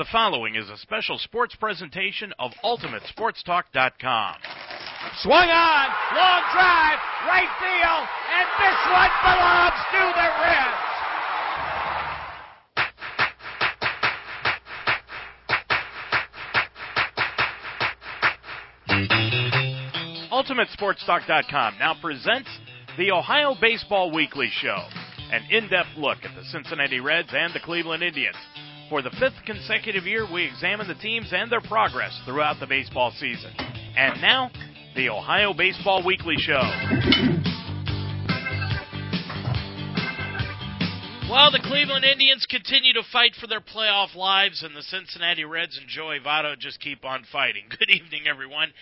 The following is a special sports presentation of UltimateSportsTalk.com. Swung on, long drive, right field, and this one belongs to the Reds. UltimateSportsTalk.com now presents the Ohio Baseball Weekly Show, an in-depth look at the Cincinnati Reds and the Cleveland Indians. For the fifth consecutive year, we examine the teams and their progress throughout the baseball season. And now, the Ohio Baseball Weekly Show. While the Cleveland Indians continue to fight for their playoff lives, and the Cincinnati Reds and Joey Votto just keep on fighting. Good evening, everyone.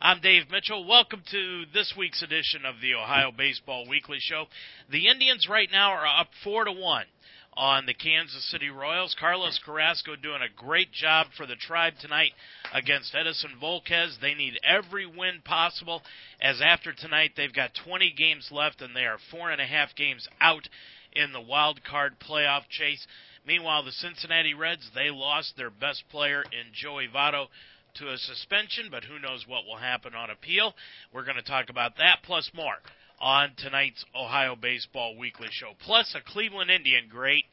I'm Dave Mitchell. Welcome to this week's edition of the Ohio Baseball Weekly Show. The Indians right now are up four to one on the Kansas City Royals. Carlos Carrasco doing a great job for the Tribe tonight against Edinson Volquez. They need every win possible, as after tonight they've got 20 games left and they are four and a half games out in the wild card playoff chase. Meanwhile, the Cincinnati Reds they lost their best player in Joey Votto to a suspension, but who knows what will happen on appeal. We're going to talk about that plus more on tonight's Ohio Baseball Weekly Show. Plus, a Cleveland Indian great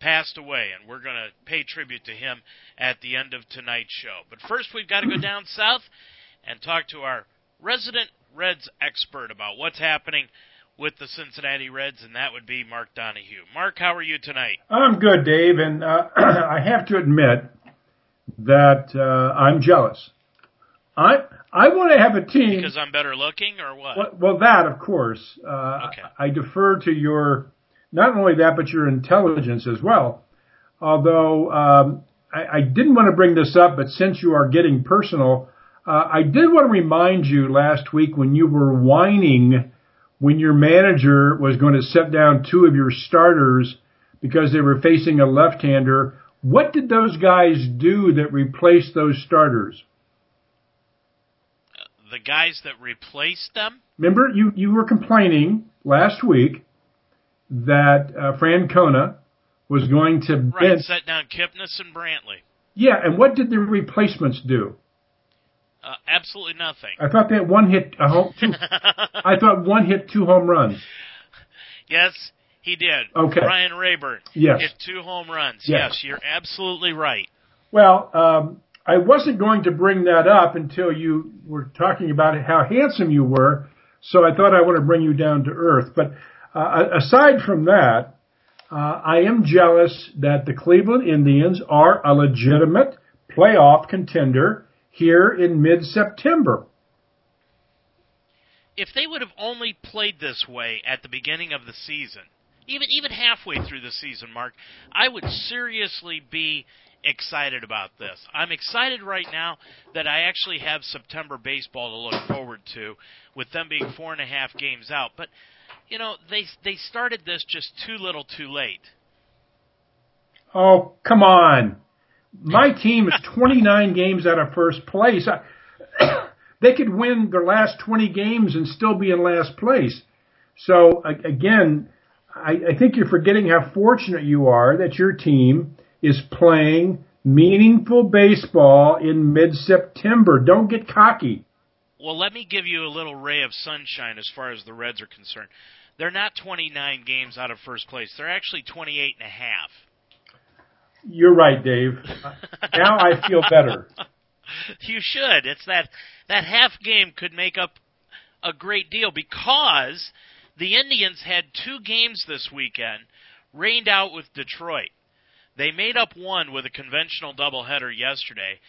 passed away, and we're going to pay tribute to him at the end of tonight's show. But first, we've got to go down south and talk to our resident Reds expert about what's happening with the Cincinnati Reds, and that would be Mark Donahue. Mark, how are you tonight? I'm good, Dave, and uh, I have to admit that uh, I'm jealous. I I want to have a team because I'm better looking, or what? Well, well that of course. Uh, okay. I defer to your not only that, but your intelligence as well. Although um, I, I didn't want to bring this up, but since you are getting personal, uh, I did want to remind you last week when you were whining when your manager was going to set down two of your starters because they were facing a left-hander. What did those guys do that replaced those starters? The guys that replaced them? Remember, you, you were complaining last week that uh, Francona was going to right, bench. set down Kipnis and Brantley. Yeah, and what did the replacements do? Uh, absolutely nothing. I thought that one hit a home. Two, I thought one hit two home runs. Yes, he did. Okay. Ryan Raburn Yes. hit two home runs. Yes. Yes, you're absolutely right. Well, um, I wasn't going to bring that up until you were talking about how handsome you were, so I thought I want to bring you down to earth. But uh, aside from that, uh, I am jealous that the Cleveland Indians are a legitimate playoff contender here in mid-September. If they would have only played this way at the beginning of the season, even even halfway through the season, Mark, I would seriously be excited about this. I'm excited right now that I actually have September baseball to look forward to, with them being four and a half games out. But you know, they they started this just too little, too late. Oh, come on. My team is 29 games out of first place. I, they could win their last 20 games and still be in last place. So again, I, I think you're forgetting how fortunate you are that your team is playing meaningful baseball in mid-September. Don't get cocky. Well, let me give you a little ray of sunshine as far as the Reds are concerned. They're not 29 games out of first place. They're actually 28 and a half. You're right, Dave. now I feel better. You should. It's that that half game could make up a great deal because the Indians had two games this weekend rained out with Detroit. They made up one with a conventional doubleheader yesterday.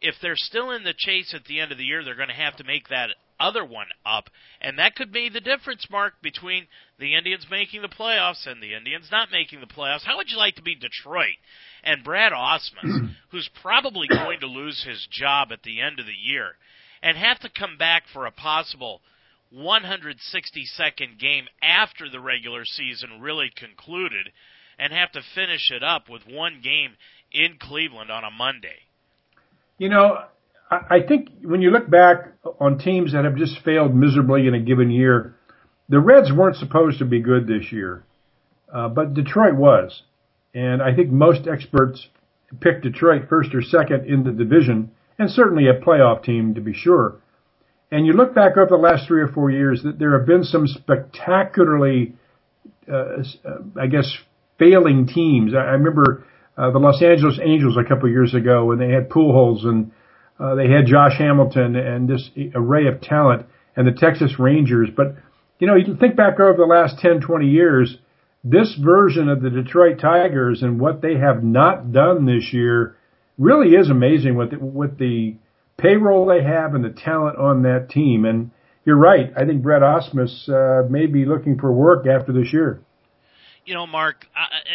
If they're still in the chase at the end of the year, they're going to have to make that other one up, and that could be the difference, Mark, between the Indians making the playoffs and the Indians not making the playoffs. How would you like to be Detroit and Brad Ausmus, who's probably going to lose his job at the end of the year, and have to come back for a possible 162nd game after the regular season really concluded, and have to finish it up with one game in Cleveland on a Monday? You know, I think when you look back on teams that have just failed miserably in a given year, the Reds weren't supposed to be good this year, uh, but Detroit was, and I think most experts picked Detroit first or second in the division, and certainly a playoff team to be sure. And you look back over the last three or four years, that there have been some spectacularly, uh, I guess, failing teams. I, I remember uh, the Los Angeles Angels a couple of years ago when they had Pujols and uh, they had Josh Hamilton and this array of talent, and the Texas Rangers. But you know, you can think back over the last 10, 20 years, this version of the Detroit Tigers and what they have not done this year really is amazing with the, with the payroll they have and the talent on that team. And you're right. I think Brett Ausmus uh, may be looking for work after this year. You know, Mark,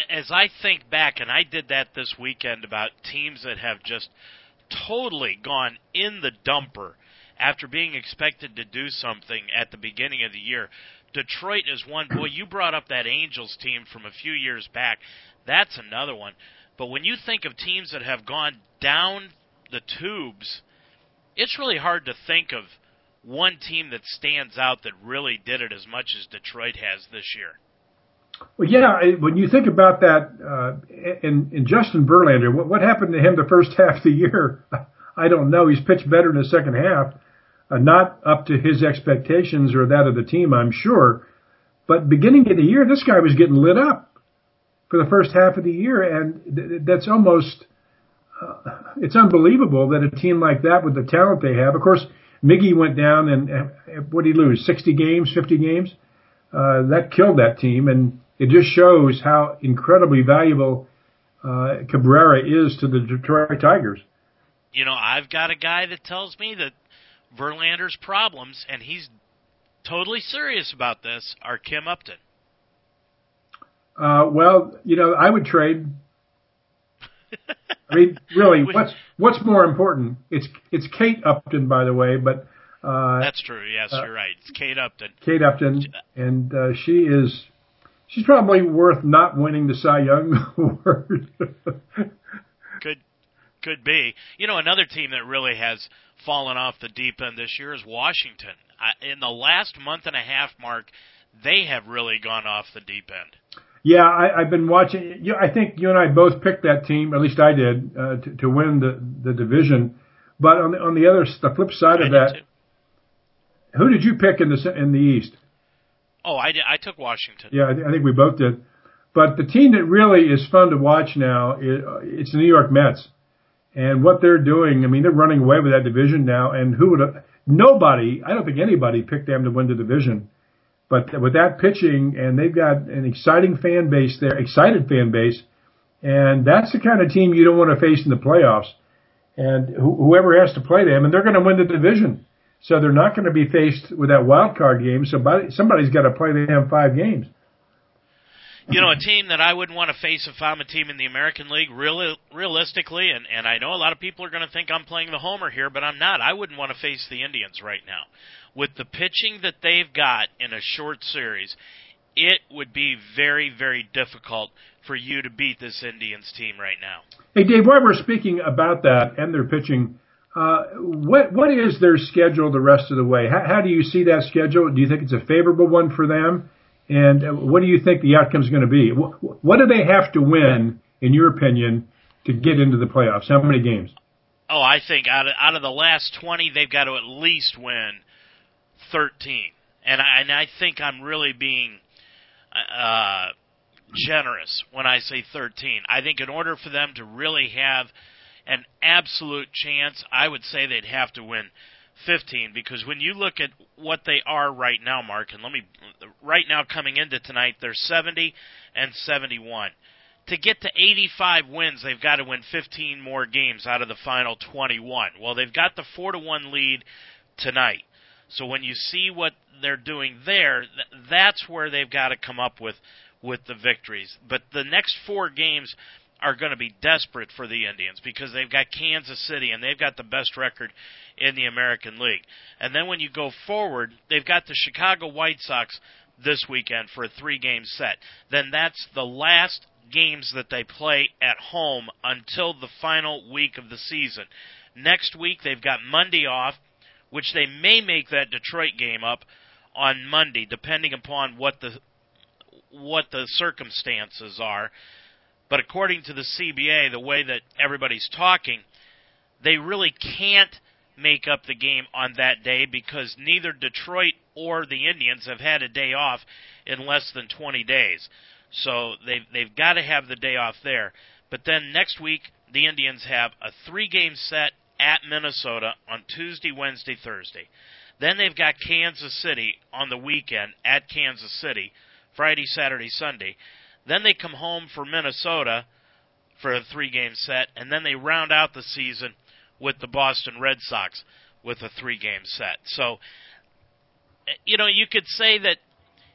as I think back, and I did that this weekend about teams that have just totally gone in the dumper after being expected to do something at the beginning of the year. Detroit is one. Boy, you brought up that Angels team from a few years back. That's another one. But when you think of teams that have gone down the tubes, it's really hard to think of one team that stands out that really did it as much as Detroit has this year. Well, yeah, when you think about that, uh, and Justin Verlander, what, what happened to him the first half of the year? I don't know. He's pitched better in the second half, uh, not up to his expectations or that of the team, I'm sure. But beginning of the year, this guy was getting lit up for the first half of the year, and th- that's almost uh, it's unbelievable that a team like that, with the talent they have, of course, Miggy went down, and uh, what did he lose? Sixty games, fifty games. Uh, that killed that team, and it just shows how incredibly valuable uh, Cabrera is to the Detroit Tigers. You know, I've got a guy that tells me that Verlander's problems, and he's totally serious about this, are Kim Upton. Uh, well, you know, I would trade. I mean, really, what's what's more important? It's it's Kate Upton, by the way, but uh, that's true. Yes, uh, you're right. It's Kate Upton. Kate Upton, and uh, she is she's probably worth not winning the Cy Young award. could could be. You know, another team that really has fallen off the deep end this year is Washington. I, in the last month and a half, Mark, they have really gone off the deep end. Yeah, I, I've been watching. You, I think you and I both picked that team. At least I did uh, to, to win the the division. But on the on the other the flip side I of that, too. who did you pick in the in the East? Oh, I, did, I took Washington. Yeah, I, th- I think we both did. But the team that really is fun to watch now, is, uh, it's the New York Mets. And what they're doing, I mean, they're running away with that division now. And who would have, nobody, I don't think anybody picked them to win the division. But with that pitching, and they've got an exciting fan base there, excited fan base, and that's the kind of team you don't want to face in the playoffs. And wh- whoever has to play them, and they're going to win the division. So they're not going to be faced with that wild card game. So somebody's got to play them five games. You know, a team that I wouldn't want to face if I'm a team in the American League, really, realistically, and, and I know a lot of people are going to think I'm playing the homer here, but I'm not. I wouldn't want to face the Indians right now. With the pitching that they've got in a short series, it would be very, very difficult for you to beat this Indians team right now. Hey, Dave, while we're speaking about that and their pitching, uh, what what is their schedule the rest of the way? How, how do you see that schedule? Do you think it's a favorable one for them? And what do you think the outcome is going to be? What, what do they have to win, in your opinion, to get into the playoffs? How many games? Oh, I think out of out of the last twenty, they've got to at least win thirteen. And I and I think I'm really being uh, generous when I say thirteen. I think in order for them to really have an absolute chance, I would say they'd have to win 15 because when you look at what they are right now, Mark, and let me right now coming into tonight, they're 70 and 71. To get to 85 wins, they've got to win 15 more games out of the final 21. Well, they've got the 4 to 1 lead tonight. So when you see what they're doing there, that's where they've got to come up with with the victories. But the next 4 games are going to be desperate for the Indians because they've got Kansas City and they've got the best record in the American League. And then when you go forward, they've got the Chicago White Sox this weekend for a three game set. Then that's the last games that they play at home until the final week of the season. Next week they've got Monday off, which they may make that Detroit game up on Monday depending upon what the what the circumstances are. But according to the CBA, the way that everybody's talking, they really can't make up the game on that day because neither Detroit or the Indians have had a day off in less than 20 days. So they've they've got to have the day off there. But then next week the Indians have a three-game set at Minnesota on Tuesday, Wednesday, Thursday. Then they've got Kansas City on the weekend at Kansas City, Friday, Saturday, Sunday. Then they come home for Minnesota for a three-game set, and then they round out the season with the Boston Red Sox with a three-game set. So, you know, you could say that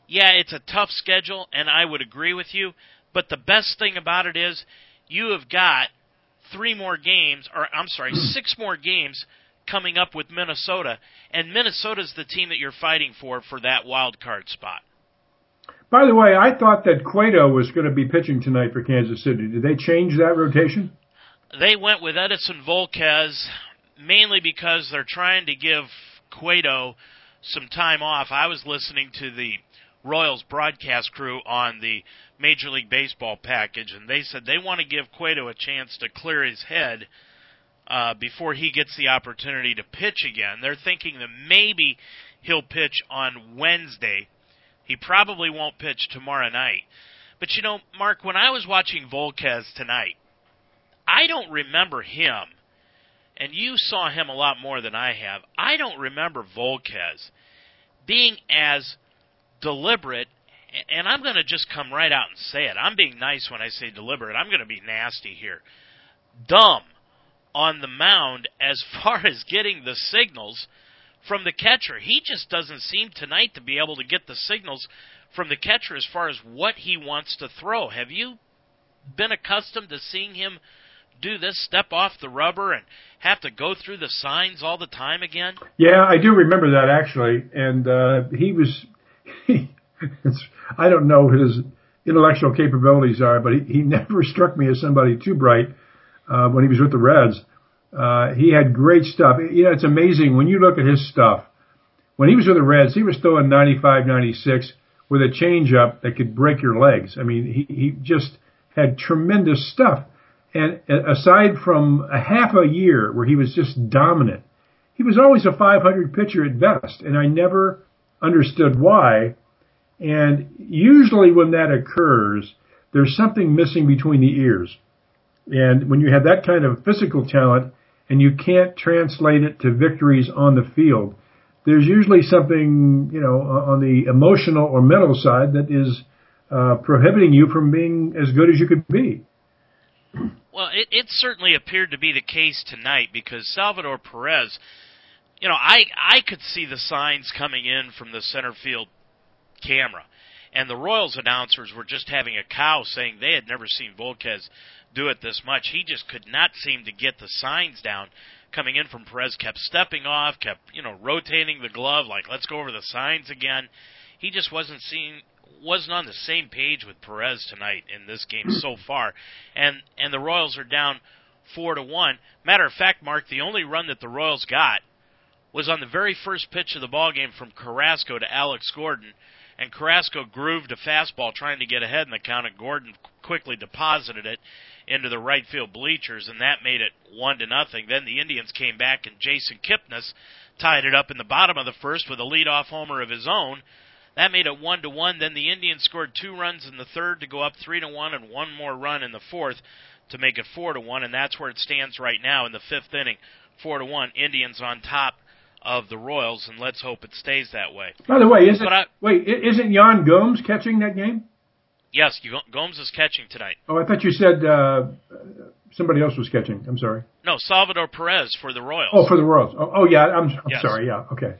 yeah, it's a tough schedule, and I would agree with you. But the best thing about it is you have got three more games, or I'm sorry, six more games coming up with Minnesota, and Minnesota's the team that you're fighting for for that wild card spot. By the way, I thought that Cueto was going to be pitching tonight for Kansas City. Did they change that rotation? They went with Edinson Volquez mainly because they're trying to give Cueto some time off. I was listening to the Royals broadcast crew on the Major League Baseball package, and they said they want to give Cueto a chance to clear his head uh, before he gets the opportunity to pitch again. They're thinking that maybe he'll pitch on Wednesday. He probably won't pitch tomorrow night. But you know, Mark, when I was watching Volquez tonight, I don't remember him, and you saw him a lot more than I have. I don't remember Volquez being as deliberate, and I'm going to just come right out and say it. I'm being nice when I say deliberate. I'm going to be nasty here. Dumb on the mound as far as getting the signals from the catcher. He just doesn't seem tonight to be able to get the signals from the catcher as far as what he wants to throw. Have you been accustomed to seeing him do this, step off the rubber, and have to go through the signs all the time again? Yeah, I do remember that actually, and uh, he was I don't know his intellectual capabilities are, but he, he never struck me as somebody too bright uh, when he was with the Reds. Uh, he had great stuff. You know, it's amazing when you look at his stuff. When he was with the Reds, he was throwing 95, 96 with a changeup that could break your legs. I mean, he, he just had tremendous stuff. And aside from a half a year where he was just dominant, he was always a 500 pitcher at best. And I never understood why. And usually when that occurs, there's something missing between the ears. And when you have that kind of physical talent and you can't translate it to victories on the field, there's usually something, you know, on the emotional or mental side that is uh, prohibiting you from being as good as you could be. Well, it, it certainly appeared to be the case tonight because Salvador Perez you know, I I could see the signs coming in from the center field camera, and the Royals announcers were just having a cow saying they had never seen Volquez do it this much. He just could not seem to get the signs down coming in from Perez. Kept stepping off, kept you know rotating the glove like let's go over the signs again. He just wasn't seeing wasn't on the same page with Perez tonight in this game so far, and and the Royals are down four to one. Matter of fact, Mark, the only run that the Royals got was on the very first pitch of the ball game from Carrasco to Alex Gordon, and Carrasco grooved a fastball trying to get ahead in the count, and Gordon quickly deposited it into the right field bleachers, and that made it one to nothing. Then the Indians came back, and Jason Kipnis tied it up in the bottom of the first with a leadoff homer of his own. That made it one to one. Then the Indians scored two runs in the third to go up three to one, and one more run in the fourth to make it four to one, and that's where it stands right now in the fifth inning. Four to one. Indians on top of the Royals, and let's hope it stays that way. By the way, isn't I, wait isn't Yan Gomes catching that game? Yes, Gomes is catching tonight. Oh, I thought you said uh, somebody else was catching. I'm sorry. No, Salvador Perez for the Royals. Oh, for the Royals. Oh, oh yeah. I'm, I'm yes. sorry. Yeah. Okay.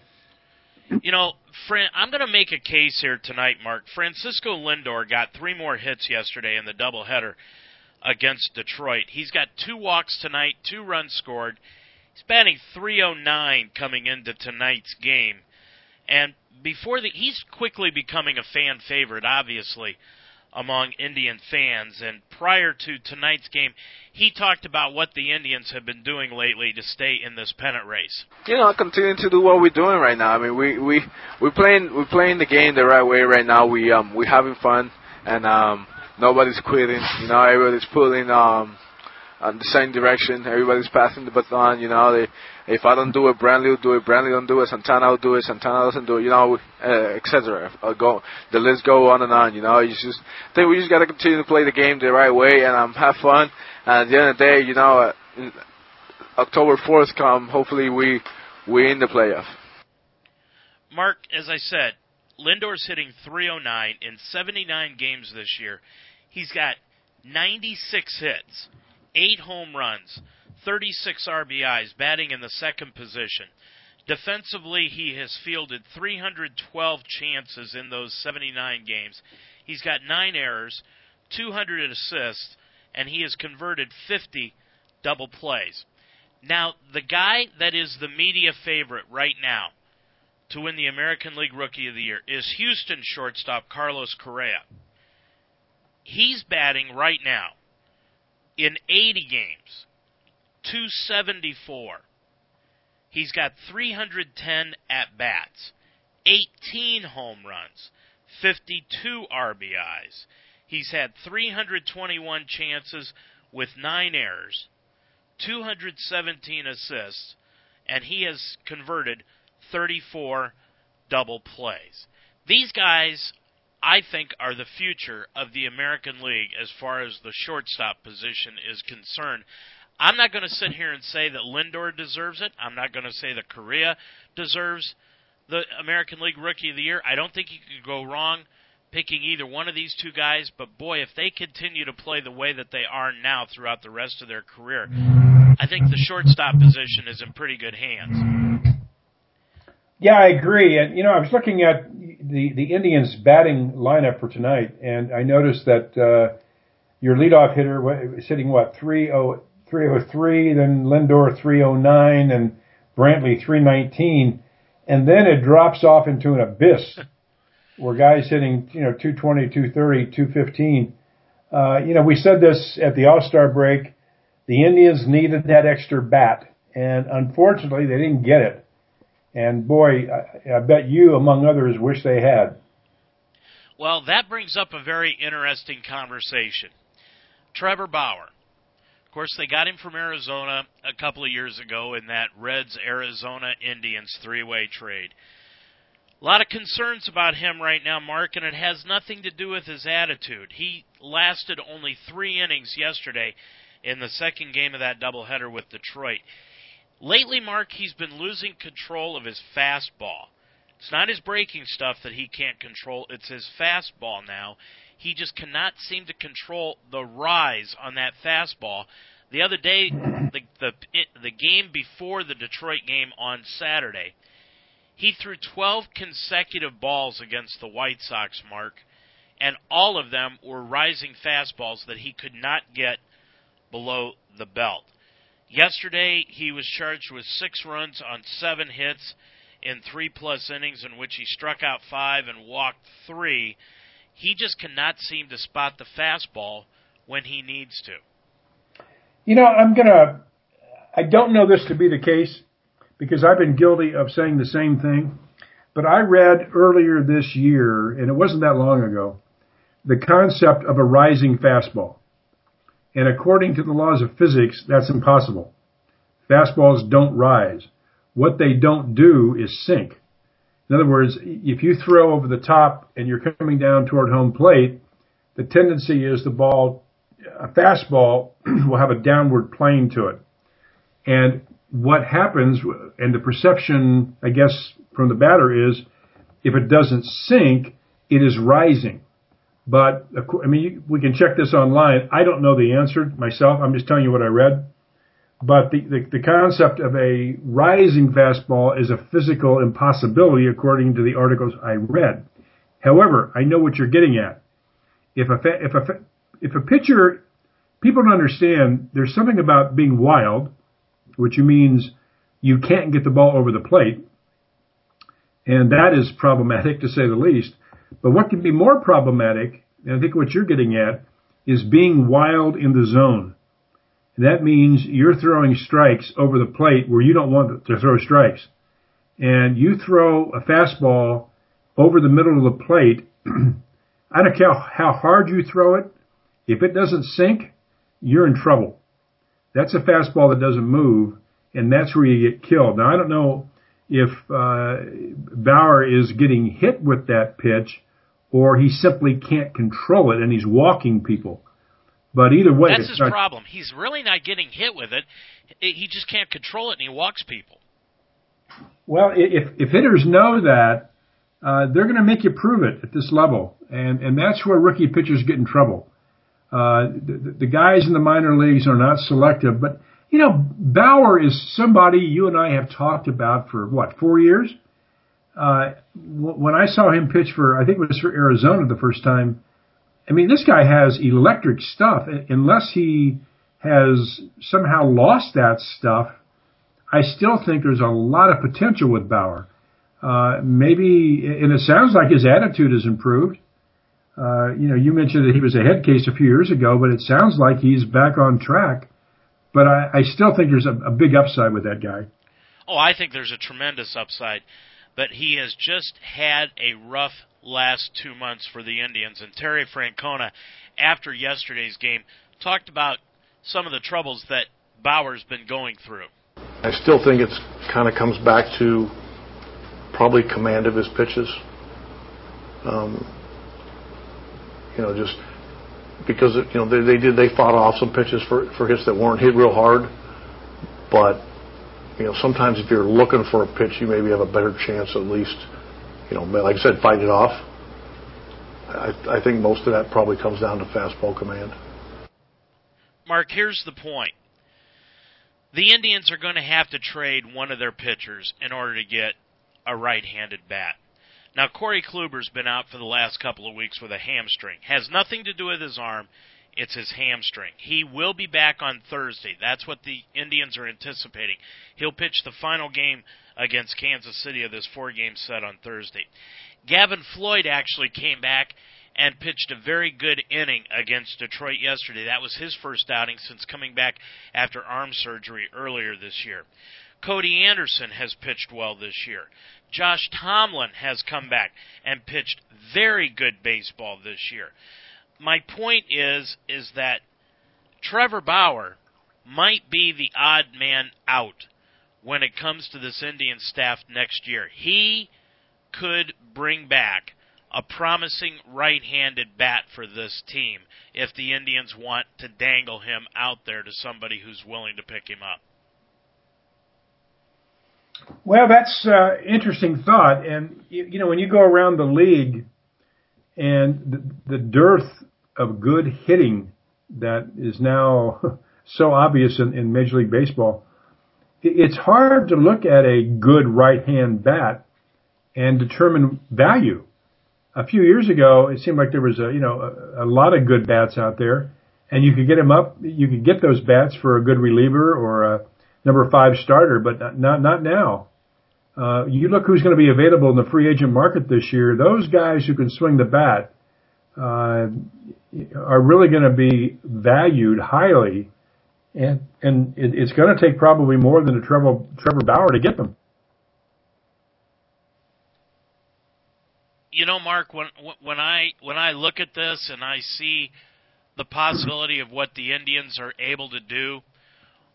You know, Fran, I'm going to make a case here tonight, Mark. Francisco Lindor got three more hits yesterday in the doubleheader against Detroit. He's got two walks tonight, two runs scored. He's batting 309 coming into tonight's game. And before the he's quickly becoming a fan favorite obviously among Indian fans and prior to tonight's game he talked about what the Indians have been doing lately to stay in this pennant race. You know, continuing to do what we're doing right now. I mean, we we we're playing we're playing the game the right way right now. We um we're having fun and um nobody's quitting. You know, everybody's pulling um, on the same direction. Everybody's passing the baton. You know, they, if I don't do it, Brantley will do it. Brantley don't do it. Santana will do it. Santana doesn't do it. You know, uh, etc. Uh, go the list go on and on. You know, you just I think we just got to continue to play the game the right way and um, have fun. And at the end of the day, you know, uh, October fourth come. Hopefully, we we in the playoff. Mark, as I said, Lindor's hitting 309 in 79 games this year. He's got 96 hits, 8 home runs, 36 RBIs, batting in the second position. Defensively, he has fielded 312 chances in those 79 games. He's got 9 errors, 200 assists, and he has converted 50 double plays. Now, the guy that is the media favorite right now to win the American League Rookie of the Year is Houston shortstop Carlos Correa. He's batting right now in 80 games, 274. He's got 310 at bats, 18 home runs, 52 RBIs. He's had 321 chances with 9 errors, 217 assists, and he has converted 34 double plays. These guys, I think, are the future of the American League as far as the shortstop position is concerned. I'm not going to sit here and say that Lindor deserves it. I'm not going to say that Correa deserves the American League Rookie of the Year. I don't think you could go wrong picking either one of these two guys, but boy, if they continue to play the way that they are now throughout the rest of their career, I think the shortstop position is in pretty good hands. Yeah, I agree. And you know, I was looking at the the Indians batting lineup for tonight, and I noticed that uh, your leadoff hitter hitting what 303, then Lindor 309, and Brantley 319, and then it drops off into an abyss where guys hitting you know 220, 230, 215. Uh, you know, we said this at the All Star break. The Indians needed that extra bat, and unfortunately, they didn't get it. And boy, I, I bet you, among others, wish they had. Well, that brings up a very interesting conversation. Trevor Bauer. Of course, they got him from Arizona a couple of years ago in that Reds Arizona Indians three way trade. A lot of concerns about him right now, Mark, and it has nothing to do with his attitude. He lasted only three innings yesterday in the second game of that doubleheader with Detroit. Lately, Mark, he's been losing control of his fastball. It's not his breaking stuff that he can't control, it's his fastball now. He just cannot seem to control the rise on that fastball. The other day, the the the game before the Detroit game on Saturday, he threw 12 consecutive balls against the White Sox, Mark, and all of them were rising fastballs that he could not get below the belt. Yesterday, he was charged with six runs on seven hits in three plus innings, in which he struck out five and walked three. He just cannot seem to spot the fastball when he needs to. You know, I'm going to, I don't know this to be the case because I've been guilty of saying the same thing. But I read earlier this year, and it wasn't that long ago, the concept of a rising fastball. And according to the laws of physics, that's impossible. Fastballs don't rise. What they don't do is sink. In other words, if you throw over the top and you're coming down toward home plate, the tendency is the ball, a fastball will have a downward plane to it. And what happens, and the perception, I guess, from the batter is, if it doesn't sink, it is rising. But I mean, we can check this online. I don't know the answer myself. I'm just telling you what I read. But the, the, the concept of a rising fastball is a physical impossibility according to the articles I read. However, I know what you're getting at. If a if a if a pitcher, people don't understand. There's something about being wild, which means you can't get the ball over the plate, and that is problematic to say the least. But what can be more problematic, and I think what you're getting at, is being wild in the zone. That means you're throwing strikes over the plate where you don't want to throw strikes. And you throw a fastball over the middle of the plate. I don't care how hard you throw it If it doesn't sink, you're in trouble. That's a fastball that doesn't move, and that's where you get killed. Now I don't know if uh, Bauer is getting hit with that pitch, or he simply can't control it and he's walking people. But either way, that's his not, problem. He's really not getting hit with it. He just can't control it, and he walks people. Well, if if hitters know that, uh, they're going to make you prove it at this level, and and that's where rookie pitchers get in trouble. Uh, the, the guys in the minor leagues are not selective, but you know Bauer is somebody you and I have talked about for what four years. Uh, when I saw him pitch for, I think it was for Arizona the first time. I mean, this guy has electric stuff. Unless he has somehow lost that stuff, I still think there's a lot of potential with Bauer. Uh, maybe, and it sounds like his attitude has improved. Uh, you know, you mentioned that he was a head case a few years ago, but it sounds like he's back on track. But I, I still think there's a, a big upside with that guy. Oh, I think there's a tremendous upside. But he has just had a rough last two months for the Indians. And Terry Francona, after yesterday's game, talked about some of the troubles that Bauer's been going through. I still think it's kind of comes back to probably command of his pitches. Um, you know, just because you know they, they did they fought off some pitches for for hits that weren't hit real hard, but you know sometimes if you're looking for a pitch, you maybe have a better chance at least. You know, like I said, fight it off. I, I think most of that probably comes down to fastball command. Mark, here's the point. The Indians are going to have to trade one of their pitchers in order to get a right-handed bat. Now Corey Kluber's been out for the last couple of weeks with a hamstring. Has nothing to do with his arm. It's his hamstring. He will be back on Thursday. That's what the Indians are anticipating. He'll pitch the final game against Kansas City of this four-game set on Thursday. Gavin Floyd actually came back and pitched a very good inning against Detroit yesterday. That was his first outing since coming back after arm surgery earlier this year. Cody Anderson has pitched well this year. Josh Tomlin has come back and pitched very good baseball this year. My point is is that Trevor Bauer might be the odd man out when it comes to this Indian staff next year. He could bring back a promising right-handed bat for this team if the Indians want to dangle him out there to somebody who's willing to pick him up. Well, that's uh, interesting thought, and you, you, know when you go around the league, and the, the dearth of good hitting that is now so obvious in, in Major League Baseball, it's hard to look at a good right hand bat and determine value a few years ago, it seemed like there was a you know a, a lot of good bats out there, and you could get them up. You could get those bats for a good reliever or a number five starter, but not not, not now. Uh, you look who's going to be available in the free agent market this year. Those guys who can swing the bat uh, are really going to be valued highly, and and it, it's going to take probably more than a Trevor Trevor Bauer to get them. you know, Mark, when when I when I look at this and I see the possibility of what the Indians are able to do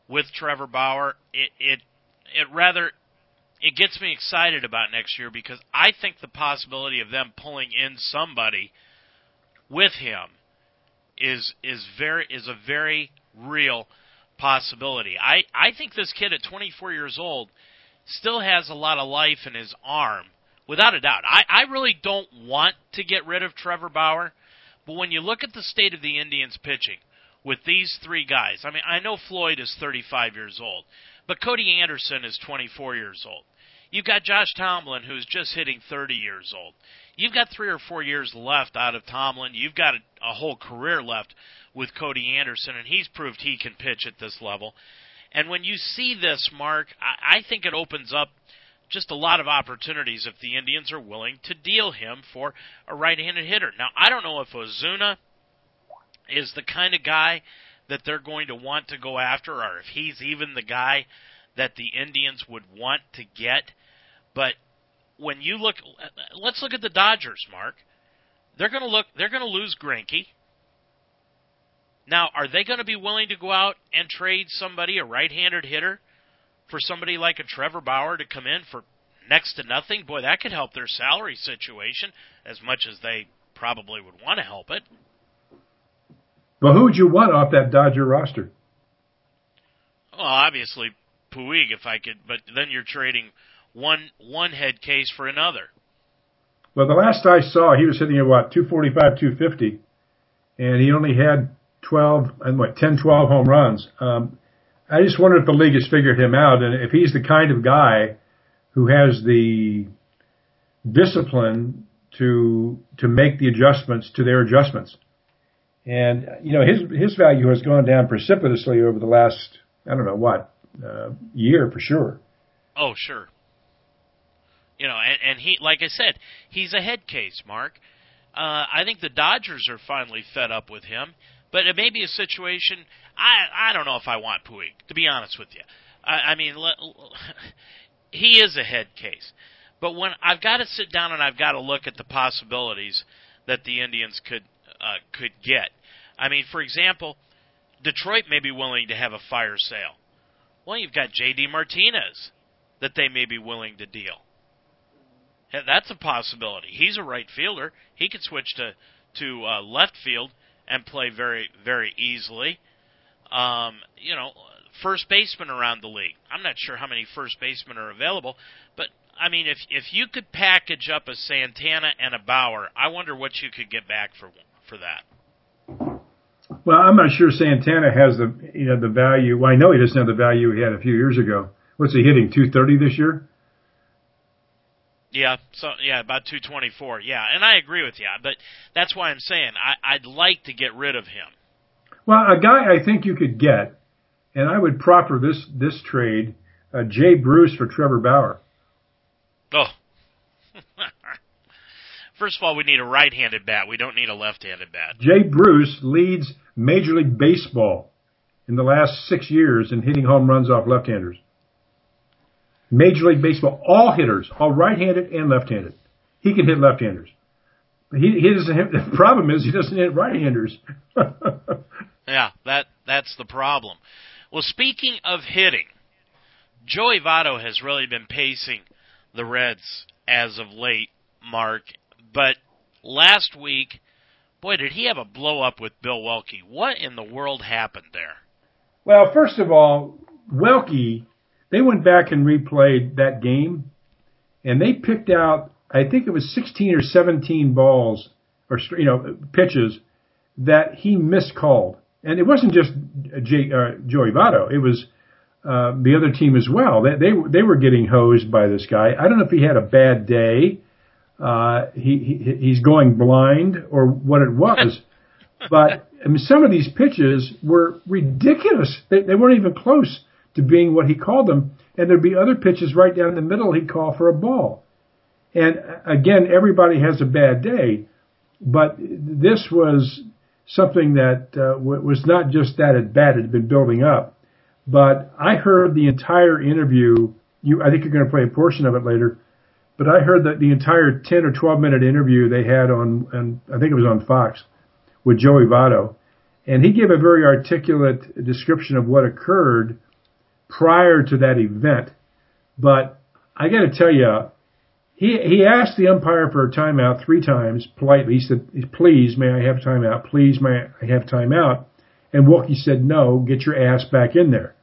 with Trevor Bauer, it it it rather it gets me excited about next year because I think the possibility of them pulling in somebody with him is is very is a very real possibility. I I think this kid at 24 years old still has a lot of life in his arm without a doubt. I, I really don't want to get rid of Trevor Bauer, but when you look at the state of the Indians pitching with these three guys, I mean, I know Floyd is 35 years old, but Cody Anderson is 24 years old. You've got Josh Tomlin, who's just hitting 30 years old. You've got three or four years left out of Tomlin. You've got a, a whole career left with Cody Anderson, and he's proved he can pitch at this level. And when you see this, Mark, I, I think it opens up just a lot of opportunities if the Indians are willing to deal him for a right-handed hitter. Now, I don't know if Ozuna is the kind of guy that they're going to want to go after or if he's even the guy that the Indians would want to get. But when you look let's look at the Dodgers, Mark. They're going to look they're going to lose Greinke. Now, are they going to be willing to go out and trade somebody, a right-handed hitter, for somebody like a Trevor Bauer to come in for next to nothing? Boy, that could help their salary situation as much as they probably would want to help it. Well, who would you want off that Dodger roster? Well, obviously Puig, if I could, but then you're trading one one head case for another. Well, the last I saw, he was hitting at what 245, 250, and he only had 12 and what 10, 12 home runs. Um, I just wonder if the league has figured him out, and if he's the kind of guy who has the discipline to to make the adjustments to their adjustments. And you know his his value has gone down precipitously over the last I don't know what uh, year for sure. Oh sure. You know, and, and he like I said, he's a head case, Mark. Uh, I think the Dodgers are finally fed up with him, but it may be a situation. I I don't know if I want Puig to be honest with you. I, I mean, let, he is a head case. But when I've got to sit down and I've got to look at the possibilities that the Indians could uh, could get. I mean, for example, Detroit may be willing to have a fire sale. Well, you've got J.D. Martinez that they may be willing to deal. That's a possibility. He's a right fielder. He could switch to to uh, left field and play very very easily. Um, you know, first baseman around the league. I'm not sure how many first basemen are available, but I mean, if if you could package up a Santana and a Bauer, I wonder what you could get back for for that. Well, I'm not sure Santana has the you know the value. Well, I know he doesn't have the value he had a few years ago. What's he hitting? 230 this year? Yeah, so yeah, about 224. Yeah, and I agree with you, but that's why I'm saying I, I'd like to get rid of him. Well, a guy I think you could get, and I would proffer this this trade, uh, Jay Bruce for Trevor Bauer. Oh. First of all, we need a right-handed bat. We don't need a left-handed bat. Jay Bruce leads Major League Baseball in the last six years in hitting home runs off left-handers. Major League Baseball, all hitters, all right-handed and left-handed. He can hit left-handers. He, he doesn't. Hit, the problem is he doesn't hit right-handers. yeah, that that's the problem. Well, speaking of hitting, Joey Votto has really been pacing the Reds as of late, Mark. But last week, boy, did he have a blow up with Bill Welke. What in the world happened there? Well, first of all, Welke, they went back and replayed that game, and they picked out, I think it was 16 or 17 balls, or, you know, pitches that he miscalled. And it wasn't just J, uh, Joey Votto. It was uh, the other team as well. They, they they were getting hosed by this guy. I don't know if he had a bad day, uh, he, he he's going blind or what it was, but I mean some of these pitches were ridiculous. They, they weren't even close to being what he called them, and there'd be other pitches right down the middle he'd call for a ball. And again, everybody has a bad day, but this was something that uh, was not just that it bad; it had been building up. But I heard the entire interview. You, I think you're going to play a portion of it later. But I heard that the entire 10 or 12 minute interview they had on, and I think it was on Fox, with Joey Votto, and he gave a very articulate description of what occurred prior to that event. But I got to tell you, he he asked the umpire for a timeout three times politely. He said, "Please, may I have timeout? Please, may I have timeout?" And Welke said, "No, get your ass back in there."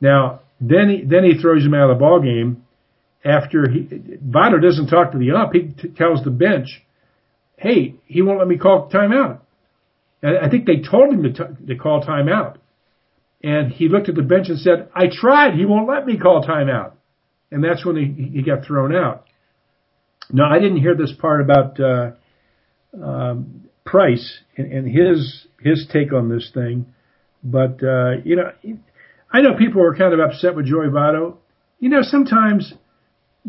Now, then he then he throws him out of the ball game. After he Votto doesn't talk to the ump, he t- tells the bench, "Hey, he won't let me call timeout." And I think they told him to, t- to call timeout. And he looked at the bench and said, "I tried. He won't let me call timeout." And that's when he he got thrown out. Now, I didn't hear this part about uh, um, Price and, and his his take on this thing, but uh, you know, I know people were kind of upset with Joey Votto. You know, sometimes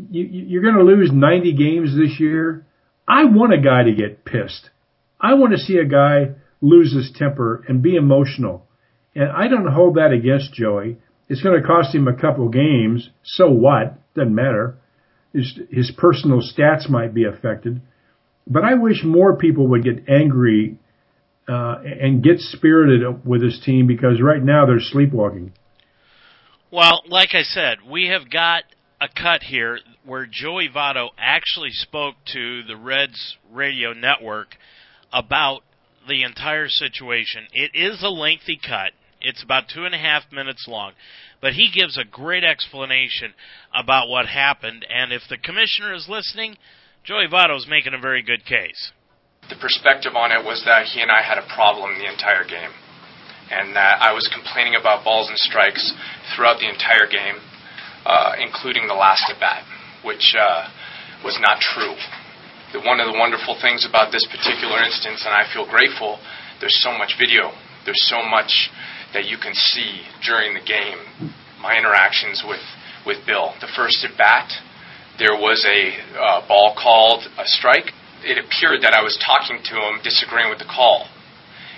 you, you're going to lose 90 games this year. I want a guy to get pissed. I want to see a guy lose his temper and be emotional. And I don't hold that against Joey. It's going to cost him a couple games. So what? Doesn't matter. His, his personal stats might be affected. But I wish more people would get angry uh, and get spirited with his team because right now they're sleepwalking. Well, like I said, we have got a cut here where Joey Votto actually spoke to the Reds radio network about the entire situation. It is a lengthy cut. It's about two and a half minutes long. But he gives a great explanation about what happened, and if the commissioner is listening, Joey Votto is making a very good case. The perspective on it was that he and I had a problem the entire game, and that I was complaining about balls and strikes throughout the entire game, uh, including the last at bat, which uh, was not true. The, one of the wonderful things about this particular instance, and I feel grateful, there's so much video. There's so much that you can see during the game. My interactions with, with Bill. The first at bat, there was a uh, ball called a strike. It appeared that I was talking to him, disagreeing with the call.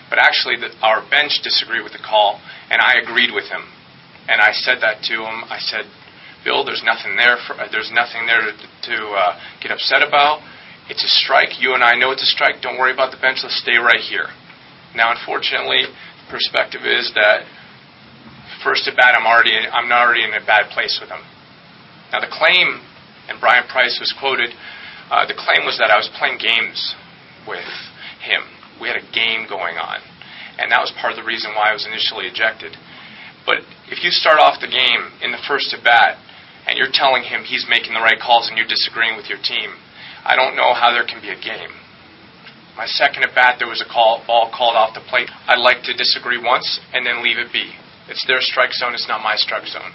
But actually, the, our bench disagreed with the call, and I agreed with him. And I said that to him. I said, Bill, there's nothing there. For, uh, there's nothing there to, to uh, get upset about. It's a strike. You and I know it's a strike. Don't worry about the bench. Let's stay right here. Now, unfortunately, perspective is that first at bat, I'm already I'm already in a bad place with him. Now the claim, and Brian Price was quoted, uh, the claim was that I was playing games with him. We had a game going on, and that was part of the reason why I was initially ejected. But if you start off the game in the first at bat, and you're telling him he's making the right calls and you're disagreeing with your team, I don't know how there can be a game. My second at bat, there was a call, ball called off the plate. I like to disagree once and then leave it be. It's their strike zone, it's not my strike zone.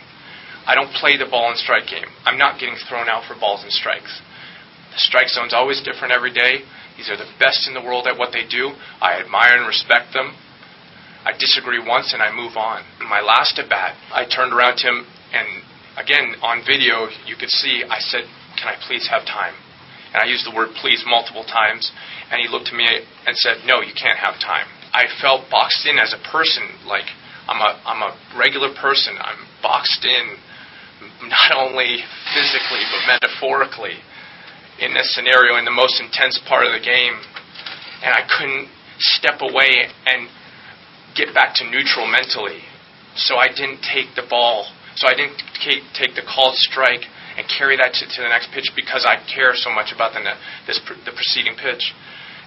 I don't play the ball and strike game. I'm not getting thrown out for balls and strikes. The strike zone's always different every day. These are the best in the world at what they do. I admire and respect them. I disagree once and I move on. My last at bat, I turned around to him and again on video you could see I said, "Can I please have time?" And I used the word please multiple times. And he looked at me and said, No, you can't have time. I felt boxed in as a person. Like, I'm a, I'm a regular person. I'm boxed in not only physically, but metaphorically in this scenario in the most intense part of the game. And I couldn't step away and get back to neutral mentally. So I didn't take the ball. So I didn't take, take the called strike and carry that to, to the next pitch because I care so much about the, this, the preceding pitch.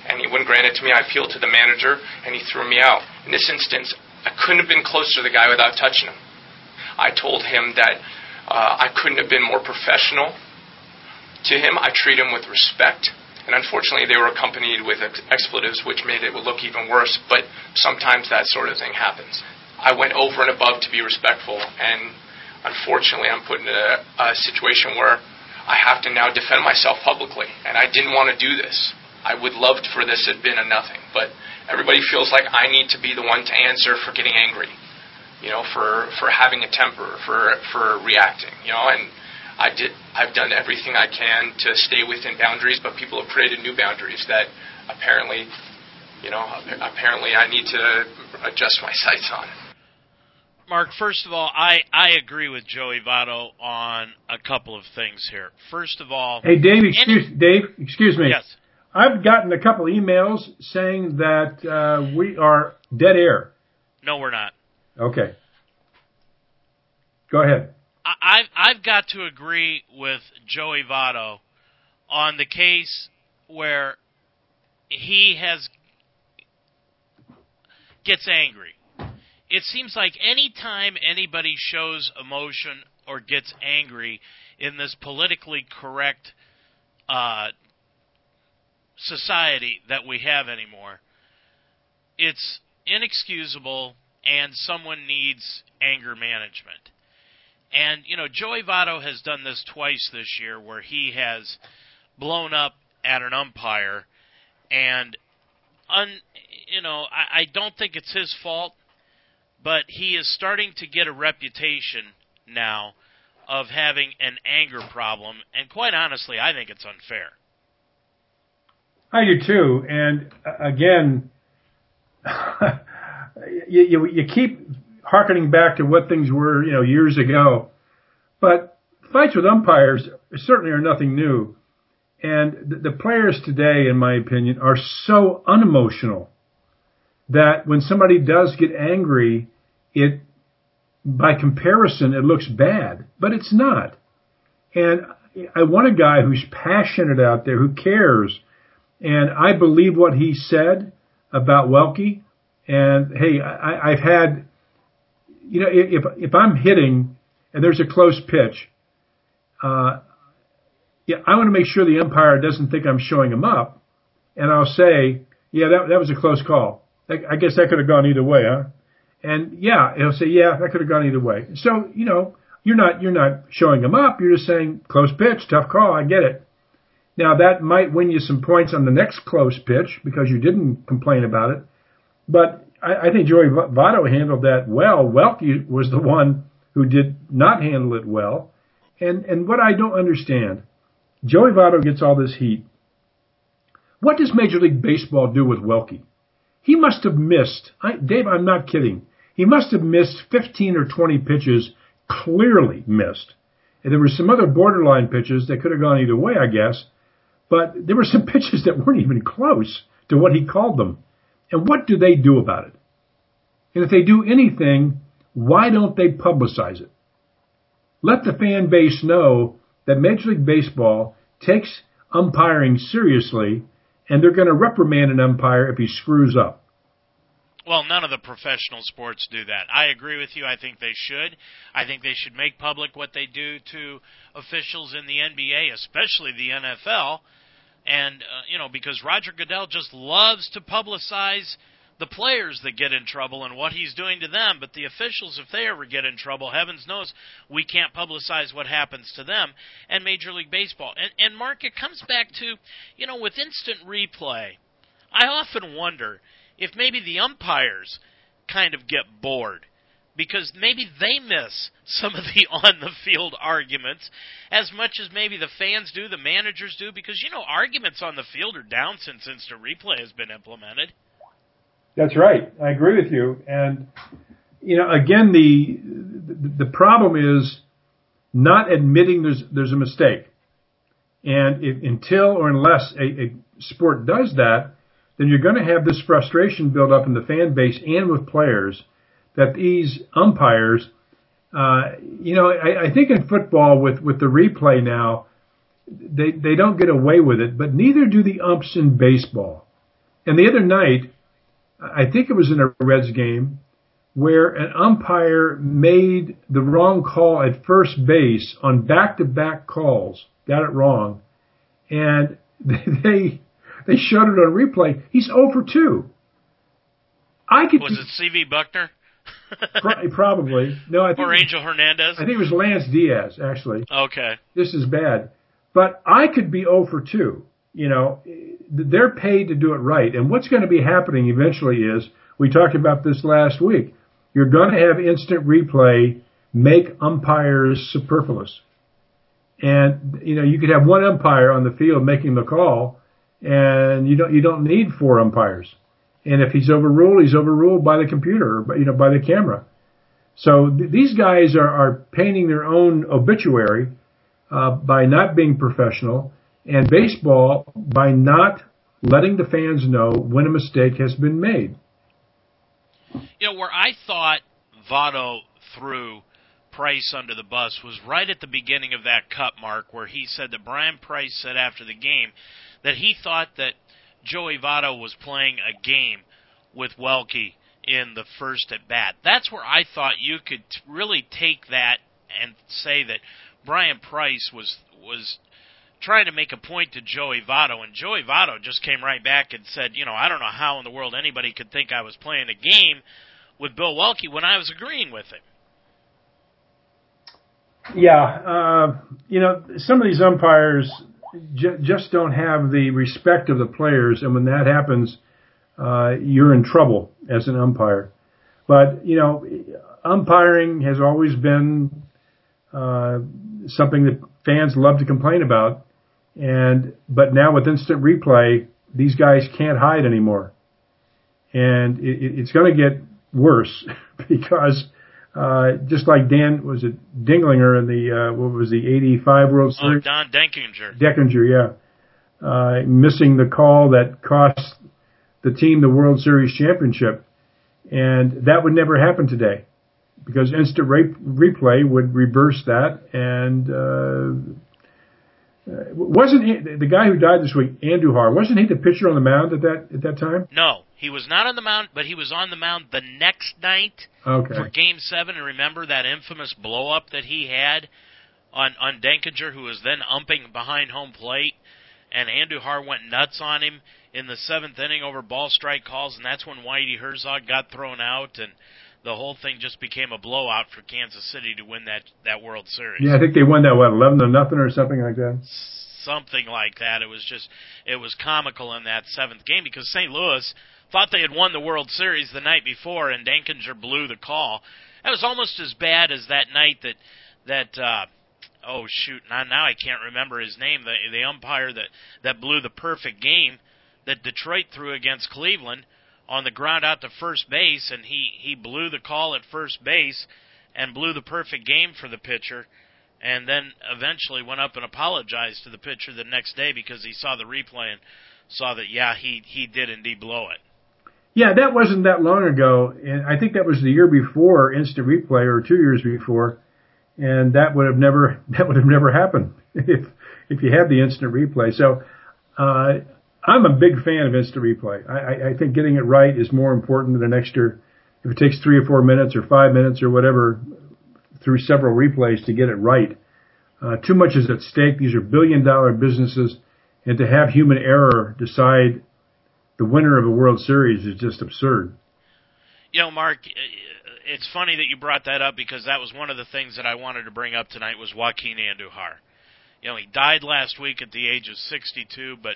And he wouldn't grant it to me. I appealed to the manager, and he threw me out. In this instance, I couldn't have been closer to the guy without touching him. I told him that uh, I couldn't have been more professional to him. I treat him with respect. And unfortunately, they were accompanied with ex- expletives, which made it look even worse. But sometimes that sort of thing happens. I went over and above to be respectful, and unfortunately, I'm put in a, a situation where I have to now defend myself publicly, and I didn't want to do this. I would love for this had been a nothing, but everybody feels like I need to be the one to answer for getting angry, you know, for for having a temper, for for reacting, you know, and I did. I've done everything I can to stay within boundaries, but people have created new boundaries that apparently, you know, apparently I need to adjust my sights on. Mark, first of all, I, I agree with Joey Votto on a couple of things here. First of all, hey Dave, excuse any, Dave, excuse me. Yes, I've gotten a couple of emails saying that uh, we are dead air. No, we're not. Okay, go ahead. I, I've I've got to agree with Joey Votto on the case where he has gets angry it seems like any time anybody shows emotion or gets angry in this politically correct uh, society that we have anymore, it's inexcusable and someone needs anger management. And, you know, Joey Votto has done this twice this year where he has blown up at an umpire and, un, you know, I, I don't think it's his fault but he is starting to get a reputation now of having an anger problem, and quite honestly, I think it's unfair. I do too, and uh, again, you, you, you keep harkening back to what things were, you know, years ago, but fights with umpires certainly are nothing new, and the, the players today, in my opinion, are so unemotional that when somebody does get angry, it by comparison it looks bad, but it's not. And I want a guy who's passionate out there, who cares, and I believe what he said about Welke. And hey, I, I've had, you know, if if I'm hitting and there's a close pitch, uh, yeah, I want to make sure the umpire doesn't think I'm showing him up, and I'll say, yeah, that that was a close call. I guess that could have gone either way, huh? And yeah, he'll say, yeah, that could have gone either way. So you know, you're not you're not showing him up. You're just saying close pitch, tough call. I get it. Now that might win you some points on the next close pitch because you didn't complain about it. But I, I think Joey Votto handled that well. Welke was the one who did not handle it well. And and what I don't understand, Joey Votto gets all this heat. What does Major League Baseball do with Welke? He must have missed, I, Dave, I'm not kidding. He must have missed 15 or 20 pitches, clearly missed. And there were some other borderline pitches that could have gone either way, I guess. But there were some pitches that weren't even close to what he called them. And what do they do about it? And if they do anything, why don't they publicize it? Let the fan base know that Major League Baseball takes umpiring seriously and they're going to reprimand an umpire if he screws up. Well, none of the professional sports do that. I agree with you. I think they should. I think they should make public what they do to officials in the NBA, especially the NFL. And, uh, you know, because Roger Goodell just loves to publicize the players that get in trouble and what he's doing to them, but the officials, if they ever get in trouble, heavens knows we can't publicize what happens to them. And Major League Baseball. And, and Mark, it comes back to, you know, with instant replay, I often wonder if maybe the umpires kind of get bored because maybe they miss some of the on the field arguments as much as maybe the fans do, the managers do, because you know arguments on the field are down since instant replay has been implemented. That's right. I agree with you. And you know, again, the the problem is not admitting there's there's a mistake. And if, until or unless a, a sport does that, then you're going to have this frustration build up in the fan base and with players that these umpires, uh, you know, I, I think in football with with the replay now, they they don't get away with it, but neither do the umps in baseball. And the other night, I think it was in a Reds game where an umpire made the wrong call at first base on back-to-back calls, got it wrong, and they they showed it on replay. He's 0 for 2. I could was it C.B. Bucknor? probably no. I think or Angel Hernandez. I think it was Lance Diaz actually. Okay. This is bad, but I could be 0 for 2 you know, they're paid to do it right. And what's going to be happening eventually is, we talked about this last week, you're going to have instant replay make umpires superfluous. And, you know, you could have one umpire on the field making the call, and you don't, you don't need four umpires. And if he's overruled, he's overruled by the computer, or, you know, by the camera. So th- these guys are, are painting their own obituary uh, by not being professional and baseball by not letting the fans know when a mistake has been made. You know, where I thought Votto threw Price under the bus was right at the beginning of that cut mark where he said that Brian Price said after the game that he thought that Joey Votto was playing a game with Welke in the first at bat. That's where I thought you could really take that and say that Brian Price was was trying to make a point to Joey Votto, and Joey Votto just came right back and said, you know, I don't know how in the world anybody could think I was playing a game with Bill Welke when I was agreeing with him. Yeah, uh, you know, some of these umpires j- just don't have the respect of the players, and when that happens, uh, you're in trouble as an umpire. But you know, umpiring has always been uh, something that fans love to complain about. And but now with instant replay, these guys can't hide anymore, and it, it's going to get worse because uh, just like Dan was it Dinglinger in the uh, what was the '85 World oh, Series? Oh, Don Denkinger. Denkinger, yeah, uh, missing the call that cost the team the World Series championship. And that would never happen today because instant re- replay would reverse that. And uh, Uh, wasn't he, the guy who died this week, Andujar? Wasn't he the pitcher on the mound at that at that time? No, he was not on the mound, but he was on the mound the next night okay. for Game Seven. And remember that infamous blow up that he had on on Denkinger, who was then umping behind home plate, and Andujar went nuts on him in the seventh inning over ball strike calls, and that's when Whitey Herzog got thrown out and the whole thing just became a blowout for Kansas City to win that that World Series. Yeah, I think they won that what eleven to nothing or something like that. Something like that. It was just it was comical in that seventh game because St. Louis thought they had won the World Series the night before and Denkinger blew the call. That was almost as bad as that night that that uh oh shoot now now I can't remember his name the the umpire that that blew the perfect game that Detroit threw against Cleveland on the ground out to first base, and he he blew the call at first base and blew the perfect game for the pitcher, and then eventually went up and apologized to the pitcher the next day because he saw the replay and saw that yeah he he did indeed blow it. Yeah, that wasn't that long ago, and I think that was the year before instant replay or two years before, and that would have never that would have never happened if if you had the instant replay. So. Uh, I'm a big fan of instant replay. I, I think getting it right is more important than an extra, if it takes three or four minutes or five minutes or whatever through several replays to get it right. Uh, too much is at stake. These are billion dollar businesses and to have human error decide the winner of a World Series is just absurd. You know, Mark, it's funny that you brought that up because that was one of the things that I wanted to bring up tonight was Joaquin Andujar. You know, he died last week at the age of 62, but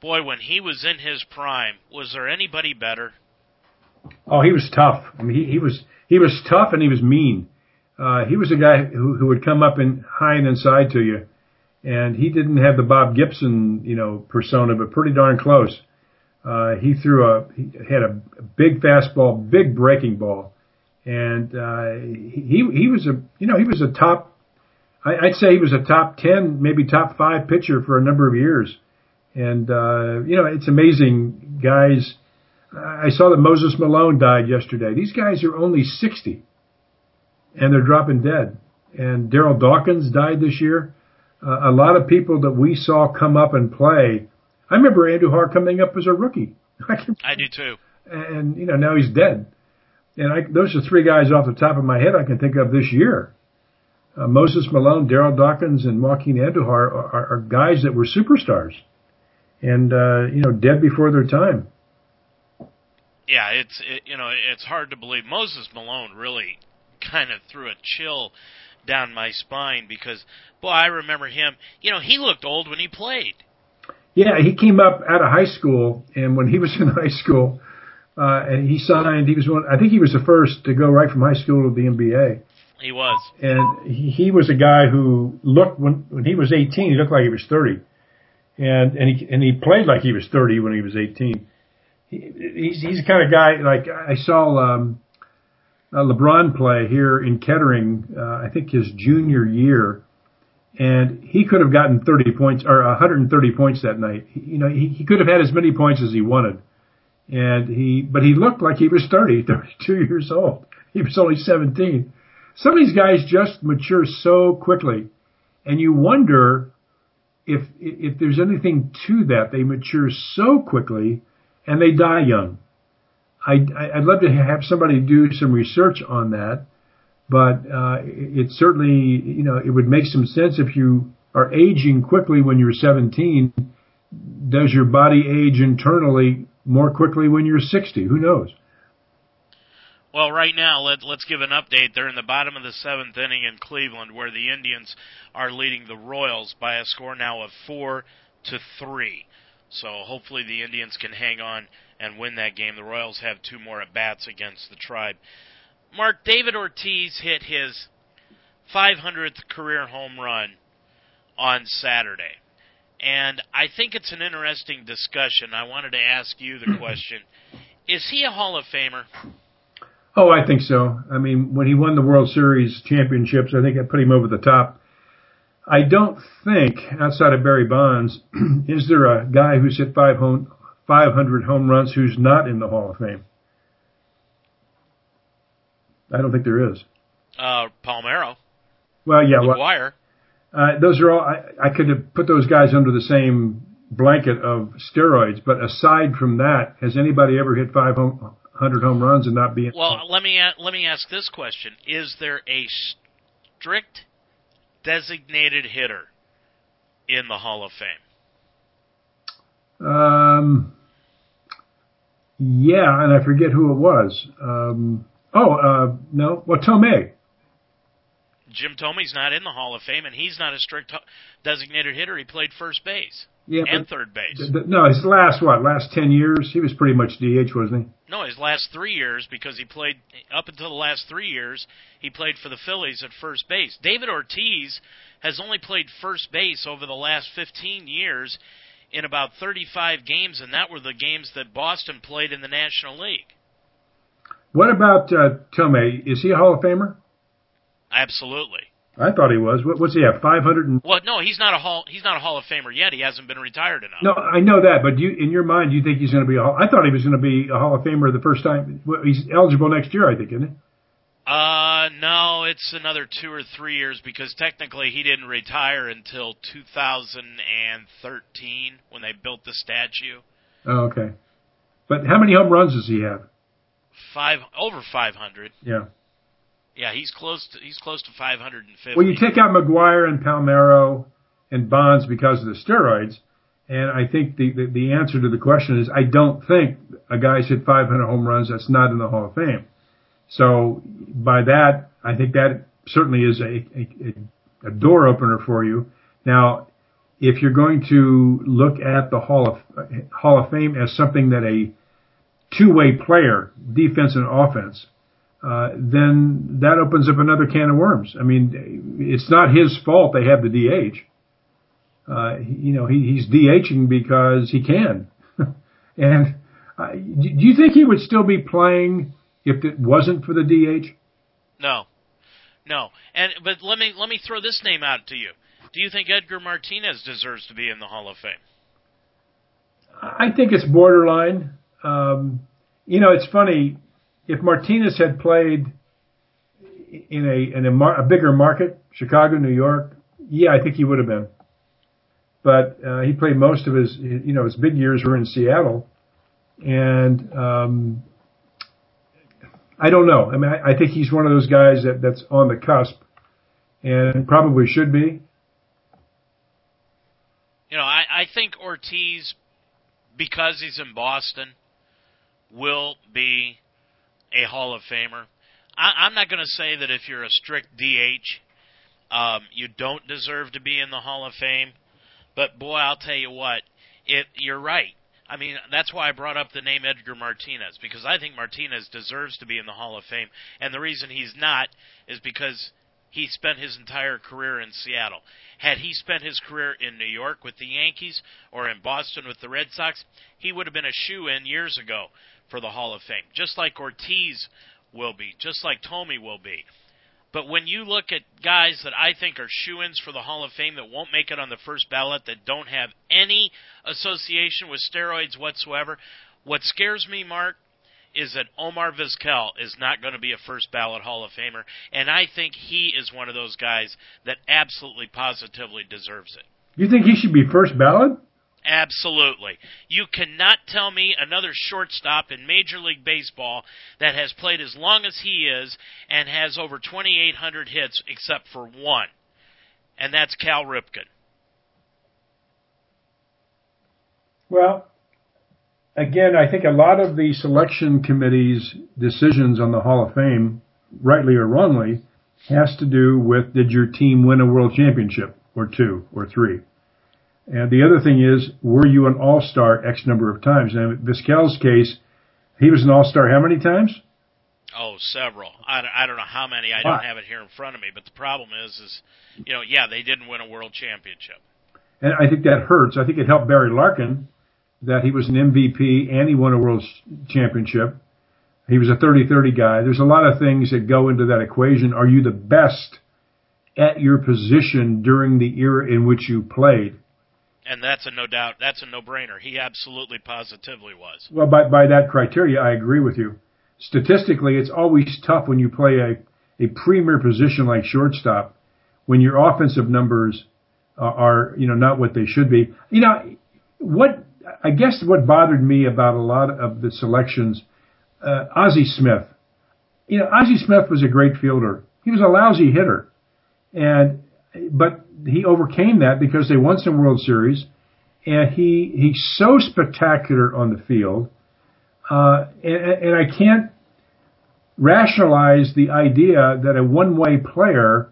boy, when he was in his prime, was there anybody better? Oh, he was tough. I mean, he, he was he was tough and he was mean. Uh, he was a guy who, who would come up and high and inside to you, and he didn't have the Bob Gibson, you know, persona, but pretty darn close. Uh, he threw a he had a big fastball, big breaking ball, and uh, he he was a you know he was a top. I, I'd say he was a top ten, maybe top five pitcher for a number of years. And, uh, you know, it's amazing, guys. I saw that Moses Malone died yesterday. These guys are only 60 and they're dropping dead. And Darryl Dawkins died this year. Uh, a lot of people that we saw come up and play. I remember Andujar coming up as a rookie. I, can, I do too. And, you know, now he's dead. And I, those are three guys off the top of my head I can think of this year. Uh, Moses Malone, Darryl Dawkins, and Joaquin Andujar are, are, are guys that were superstars and uh, you know dead before their time. Yeah, it's it, you know it's hard to believe. Moses Malone really kind of threw a chill down my spine because boy, I remember him. You know, he looked old when he played. Yeah, he came up out of high school, and when he was in high school, uh, and he signed. He was one. I think he was the first to go right from high school to the NBA. He was, and he, he was a guy who looked when when he was 18. He looked like he was 30 and and he and he played like he was 30 when he was 18. He, he's he's the kind of guy like I saw um, LeBron play here in Kettering. Uh, I think his junior year, and he could have gotten 30 points or 130 points that night. He, you know, he, he could have had as many points as he wanted, and he but he looked like he was 30, 32 years old. He was only 17. Some of these guys just mature so quickly, and you wonder if if there's anything to that, they mature so quickly and they die young. I, I'd love to have somebody do some research on that, but uh, it certainly you know it would make some sense if you are aging quickly when you're 17. Does your body age internally more quickly when you're 60? Who knows? Well, right now, let, let's give an update. They're in the bottom of the seventh inning in Cleveland, where the Indians are leading the Royals by a score now of four to three. So hopefully the Indians can hang on and win that game. The Royals have two more at bats against the Tribe. Mark David Ortiz hit his 500th career home run on Saturday. And I think it's an interesting discussion. I wanted to ask you the question Is he a Hall of Famer? Oh, I think so. I mean, when he won the World Series championships, I think I put him over the top. I don't think outside of Barry Bonds is there a guy who's hit five home 500 home runs who's not in the Hall of Fame? I don't think there is. Uh, Palmeiro, Well, yeah, well, McGwire. uh, those are all. I, I could have put those guys under the same blanket of steroids, but aside from that, has anybody ever hit 500 home runs and not be? in- Well, let me a- let me ask this question: Is there a strict designated hitter in the Hall of Fame? Um, yeah, and I forget who it was. Um, oh, uh, no, well, Thome. Jim Thome's not in the Hall of Fame, and he's not a strict designated hitter. He played first base Yeah, and third base. th- th- no, his last what? Last ten years, he was pretty much DH, wasn't he? No, his last three years because he played up until the last three years. He played for the Phillies at first base. David Ortiz has only played first base over the last 15 years in about 35 games, and that were the games that Boston played in the National League. What about uh, Thome? Is he a Hall of Famer? Absolutely. I thought he was. What, what's he have? Five hundred and Well, no, he's not a hall. He's not a Hall of Famer yet. He hasn't been retired enough. no, I know that, but you, in your mind, do you think he's going to be a Hall? I thought he was going to be a Hall of Famer the first time. Well, he's eligible next year, I think, isn't he? Uh, no, it's another two or three years because technically he didn't retire until 2013 when they built the statue. Oh, okay. But how many home runs does he have? Five over 500. Yeah. Yeah, he's close to he's close to 550. Well, you take out McGwire and Palmeiro and Bonds because of the steroids, and I think the, the, the answer to the question is I don't think a guy's hit 500 home runs that's not in the Hall of Fame. So by that, I think that certainly is a, a, a door opener for you. Now, if you're going to look at the Hall of Hall of Fame as something that a two-way player, defense and offense, uh, then that opens up another can of worms. I mean, it's not his fault they have the DH. Uh, you know, he, he's DHing because he can. and uh, do you think he would still be playing if it wasn't for the DH? No, no. And but let me let me throw this name out to you. Do you think Edgar Martinez deserves to be in the Hall of Fame? I think it's borderline. Um, you know, it's funny. If Martinez had played in a in a, mar- a bigger market, Chicago, New York, yeah, I think he would have been. But uh, he played most of his, you know, his big years were in Seattle, and um, I don't know. I mean, I, I think he's one of those guys that that's on the cusp, and probably should be. You know, I, I think Ortiz, because he's in Boston, will be a Hall of Famer. I, I'm not going to say that if you're a strict DH, um, you don't deserve to be in the Hall of Fame. But boy, I'll tell you what, it you're right. I mean, that's why I brought up the name Edgar Martinez because I think Martinez deserves to be in the Hall of Fame, and the reason he's not is because he spent his entire career in Seattle. Had he spent his career in New York with the Yankees or in Boston with the Red Sox, he would have been a shoe in years ago for the Hall of Fame, just like Ortiz will be, just like Thome will be. But when you look at guys that I think are shoe ins for the Hall of Fame that won't make it on the first ballot, that don't have any association with steroids whatsoever, what scares me, Mark, is that Omar Vizquel is not going to be a first ballot Hall of Famer, and I think he is one of those guys that absolutely positively deserves it. You think he should be first ballot? Absolutely. You cannot tell me another shortstop in Major League Baseball that has played as long as he is and has over 2,800 hits except for one, and that's Cal Ripken. Well, again, I think a lot of the selection committee's decisions on the Hall of Fame, rightly or wrongly, has to do with did your team win a world championship or two or three? And the other thing is, were you an all-star X number of times? Now, in Vizquel's case, he was an all-star how many times? Oh, several. I, I don't know how many. I don't have it here in front of me. But the problem is, is you know, yeah, they didn't win a world championship. And I think that hurts. I think it helped Barry Larkin that he was an MVP and he won a world championship. He was a 30-30 guy. There's a lot of things that go into that equation. Are you the best at your position during the era in which you played? And that's a no doubt. That's a no brainer. He absolutely, positively was. Well, by by that criteria, I agree with you. Statistically, it's always tough when you play a a premier position like shortstop when your offensive numbers are you know not what they should be. You know what? I guess what bothered me about a lot of the selections, uh, Ozzie Smith. You know, Ozzie Smith was a great fielder. He was a lousy hitter, and but he overcame that because they won some World Series, and he he's so spectacular on the field, uh, and, and I can't rationalize the idea that a one-way player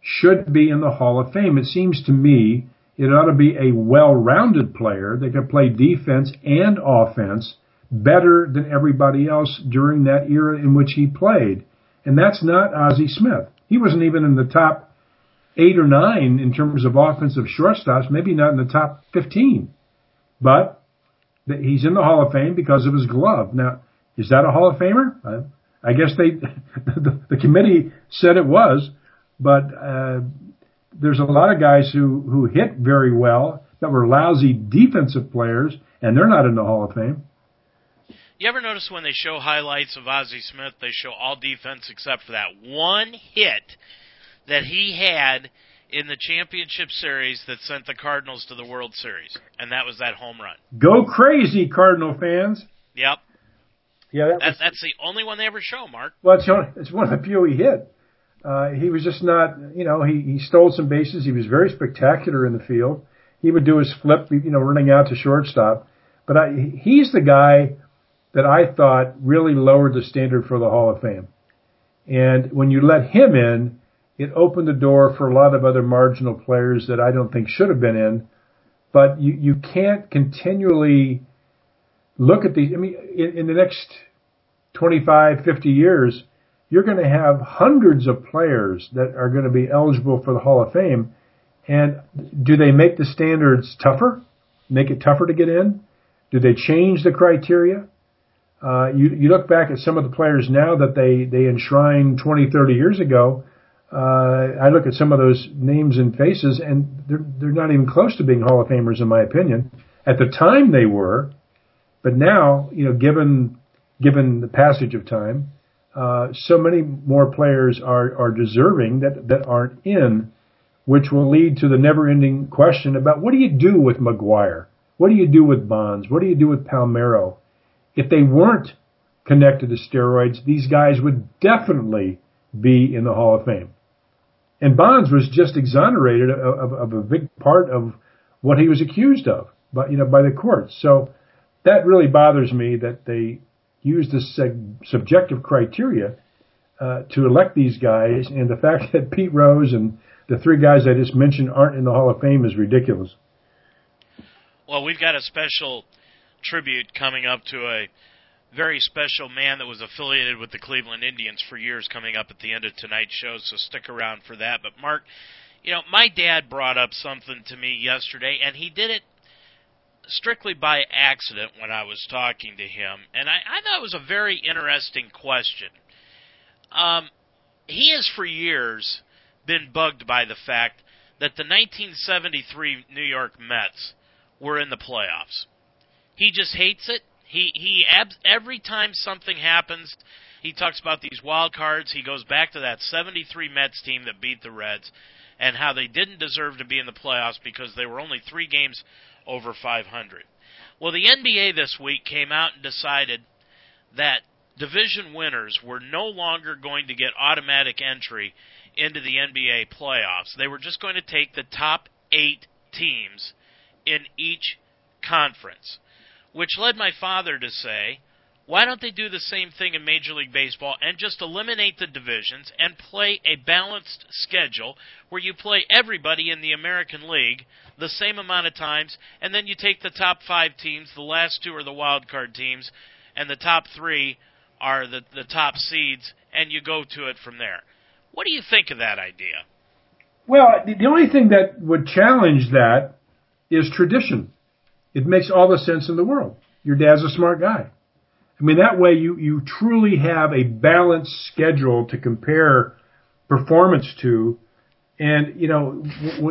should be in the Hall of Fame. It seems to me it ought to be a well-rounded player that can play defense and offense better than everybody else during that era in which he played. And that's not Ozzie Smith. He wasn't even in the top eight or nine in terms of offensive shortstops, maybe not in the top 15. But he's in the Hall of Fame because of his glove. Now, is that a Hall of Famer? I guess they, the, the committee said it was, but uh, there's a lot of guys who who hit very well that were lousy defensive players, and they're not in the Hall of Fame. You ever notice when they show highlights of Ozzie Smith, they show all defense except for that one hit that he had in the championship series that sent the Cardinals to the World Series, and that was that home run. Go crazy, Cardinal fans! Yep. Yeah, that that, that's the only one they ever show, Mark. Well, it's, only, it's one of the few he hit. Uh, he was just not, you know, he, he stole some bases. He was very spectacular in the field. He would do his flip, you know, running out to shortstop. But I, he's the guy that I thought really lowered the standard for the Hall of Fame. And when you let him in, it opened the door for a lot of other marginal players that I don't think should have been in. But you, you can't continually look at these. I mean, in, in the next 25, 50 years, you're going to have hundreds of players that are going to be eligible for the Hall of Fame. And do they make the standards tougher? Make it tougher to get in? Do they change the criteria? Uh, you, you look back at some of the players now that they, they enshrined 20, 30 years ago. Uh, I look at some of those names and faces, and they're, they're not even close to being Hall of Famers, in my opinion. At the time, they were, but now, you know, given given the passage of time, uh, so many more players are, are deserving that, that aren't in, which will lead to the never ending question about what do you do with McGwire? What do you do with Bonds? What do you do with Palmeiro? If they weren't connected to steroids, these guys would definitely be in the Hall of Fame. And Bonds was just exonerated of, of, of a big part of what he was accused of, but you know, by the courts. So that really bothers me that they use this subjective criteria uh, to elect these guys, and the fact that Pete Rose and the three guys I just mentioned aren't in the Hall of Fame is ridiculous. Well, we've got a special tribute coming up to a very special man that was affiliated with the Cleveland Indians for years coming up at the end of tonight's show, so stick around for that. But, Mark, you know, my dad brought up something to me yesterday, and he did it strictly by accident when I was talking to him, and I, I thought it was a very interesting question. Um, he has for years been bugged by the fact that the 1973 New York Mets were in the playoffs. He just hates it. He he every time something happens, he talks about these wild cards. He goes back to that 73 Mets team that beat the Reds and how they didn't deserve to be in the playoffs because they were only 3 games over 500. Well, the NBA this week came out and decided that division winners were no longer going to get automatic entry into the NBA playoffs. They were just going to take the top eight teams in each conference, which led my father to say, why don't they do the same thing in Major League Baseball and just eliminate the divisions and play a balanced schedule where you play everybody in the American League the same amount of times, and then you take the top five teams, the last two are the wild card teams, and the top three are the, the top seeds, and you go to it from there. What do you think of that idea? Well, the only thing that would challenge that is tradition. It makes all the sense in the world. Your dad's a smart guy. I mean, that way you, you truly have a balanced schedule to compare performance to And you know,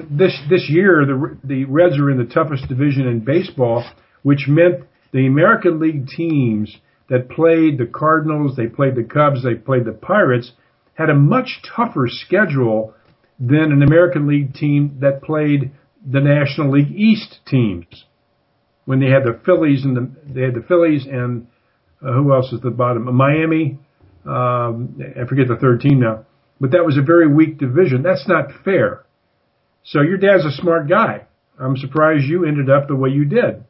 this this year the the Reds are in the toughest division in baseball, which meant the American League teams that played the Cardinals, they played the Cubs, they played the Pirates, had a much tougher schedule than an American League team that played the National League East teams. When they had the Phillies and the they had the Phillies and uh, who else is the bottom? Miami. Um, I forget the third team now, but that was a very weak division. That's not fair. So your dad's a smart guy. I'm surprised you ended up the way you did.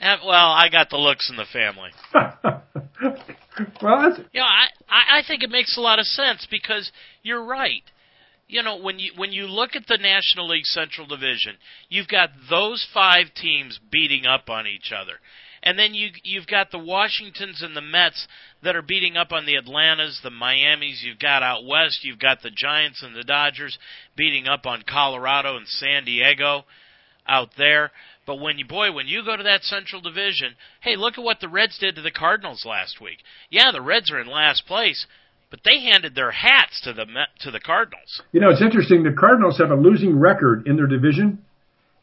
well, I got the looks in the family. well, that's... you Yeah, I I think it makes a lot of sense because you're right. You know, when you when you look at the National League Central Division, you've got those five teams beating up on each other. And then you you've got the Washingtons and the Mets that are beating up on the Atlantas, the Miamis. You've got out west. You've got the Giants and the Dodgers beating up on Colorado and San Diego out there. But when you boy, when you go to that Central Division, hey, look at what the Reds did to the Cardinals last week. Yeah, the Reds are in last place, but they handed their hats to the to the Cardinals. You know, it's interesting. The Cardinals have a losing record in their division,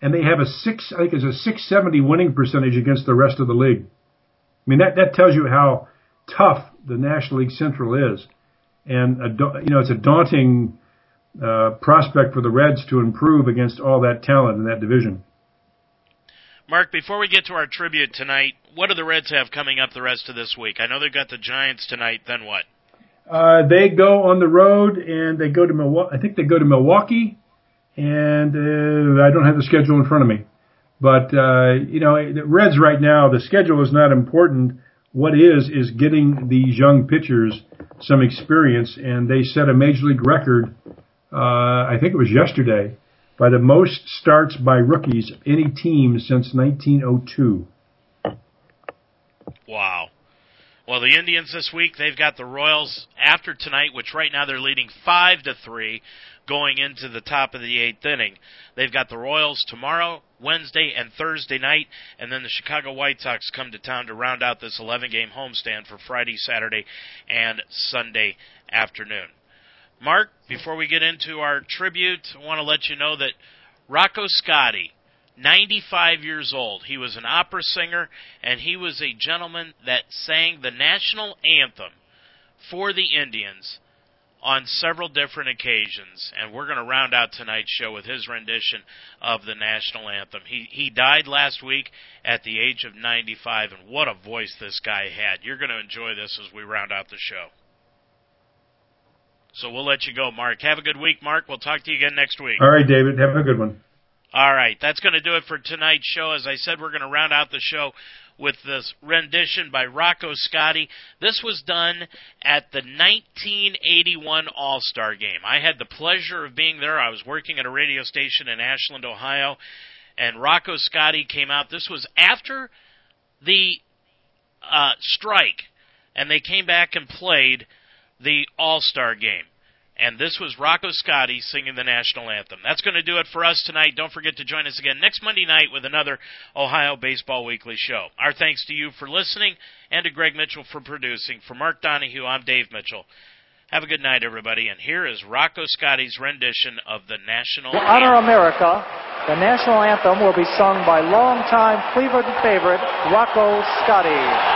and they have a six, I think it's a six seventy winning percentage against the rest of the league. I mean, that that tells you how tough the National League Central is, and a, you know, it's a daunting uh, prospect for the Reds to improve against all that talent in that division. Mark, before we get to our tribute tonight, what do the Reds have coming up the rest of this week? I know they've got the Giants tonight. Then what? Uh, they go on the road and they go to Milwaukee. I think they go to Milwaukee, and uh, I don't have the schedule in front of me. But uh, you know, the Reds right now, the schedule is not important. What is is getting these young pitchers some experience, and they set a major league record. Uh, I think it was yesterday by the most starts by rookies of any team since 1902. Wow. Well, the Indians this week they've got the Royals after tonight, which right now they're leading five to three, going into the top of the eighth inning. They've got the Royals tomorrow, Wednesday, and Thursday night, and then the Chicago White Sox come to town to round out this 11-game homestand for Friday, Saturday, and Sunday afternoon. Mark, before we get into our tribute, I want to let you know that Rocco Scotti, 95 years old, he was an opera singer, and he was a gentleman that sang the national anthem for the Indians on several different occasions, and we're going to round out tonight's show with his rendition of the national anthem. He he died last week at the age of 95, and what a voice this guy had. You're going to enjoy this as we round out the show. So we'll let you go, Mark. Have a good week, Mark. We'll talk to you again next week. All right, David. Have a good one. All right. That's going to do it for tonight's show. As I said, we're going to round out the show with this rendition by Rocco Scotti. This was done at the 1981 All Star Game. I had the pleasure of being there. I was working at a radio station in Ashland, Ohio, and Rocco Scotti came out. This was after the uh, strike, and they came back and played the All Star game. And this was Rocco Scotti singing the national anthem. That's going to do it for us tonight. Don't forget to join us again next Monday night with another Ohio Baseball Weekly show. Our thanks to you for listening and to Greg Mitchell for producing. For Mark Donahue, I'm Dave Mitchell. Have a good night, everybody. And here is Rocco Scotti's rendition of the national to honor America, the national anthem will be sung by longtime Cleveland favorite Rocco Scotti.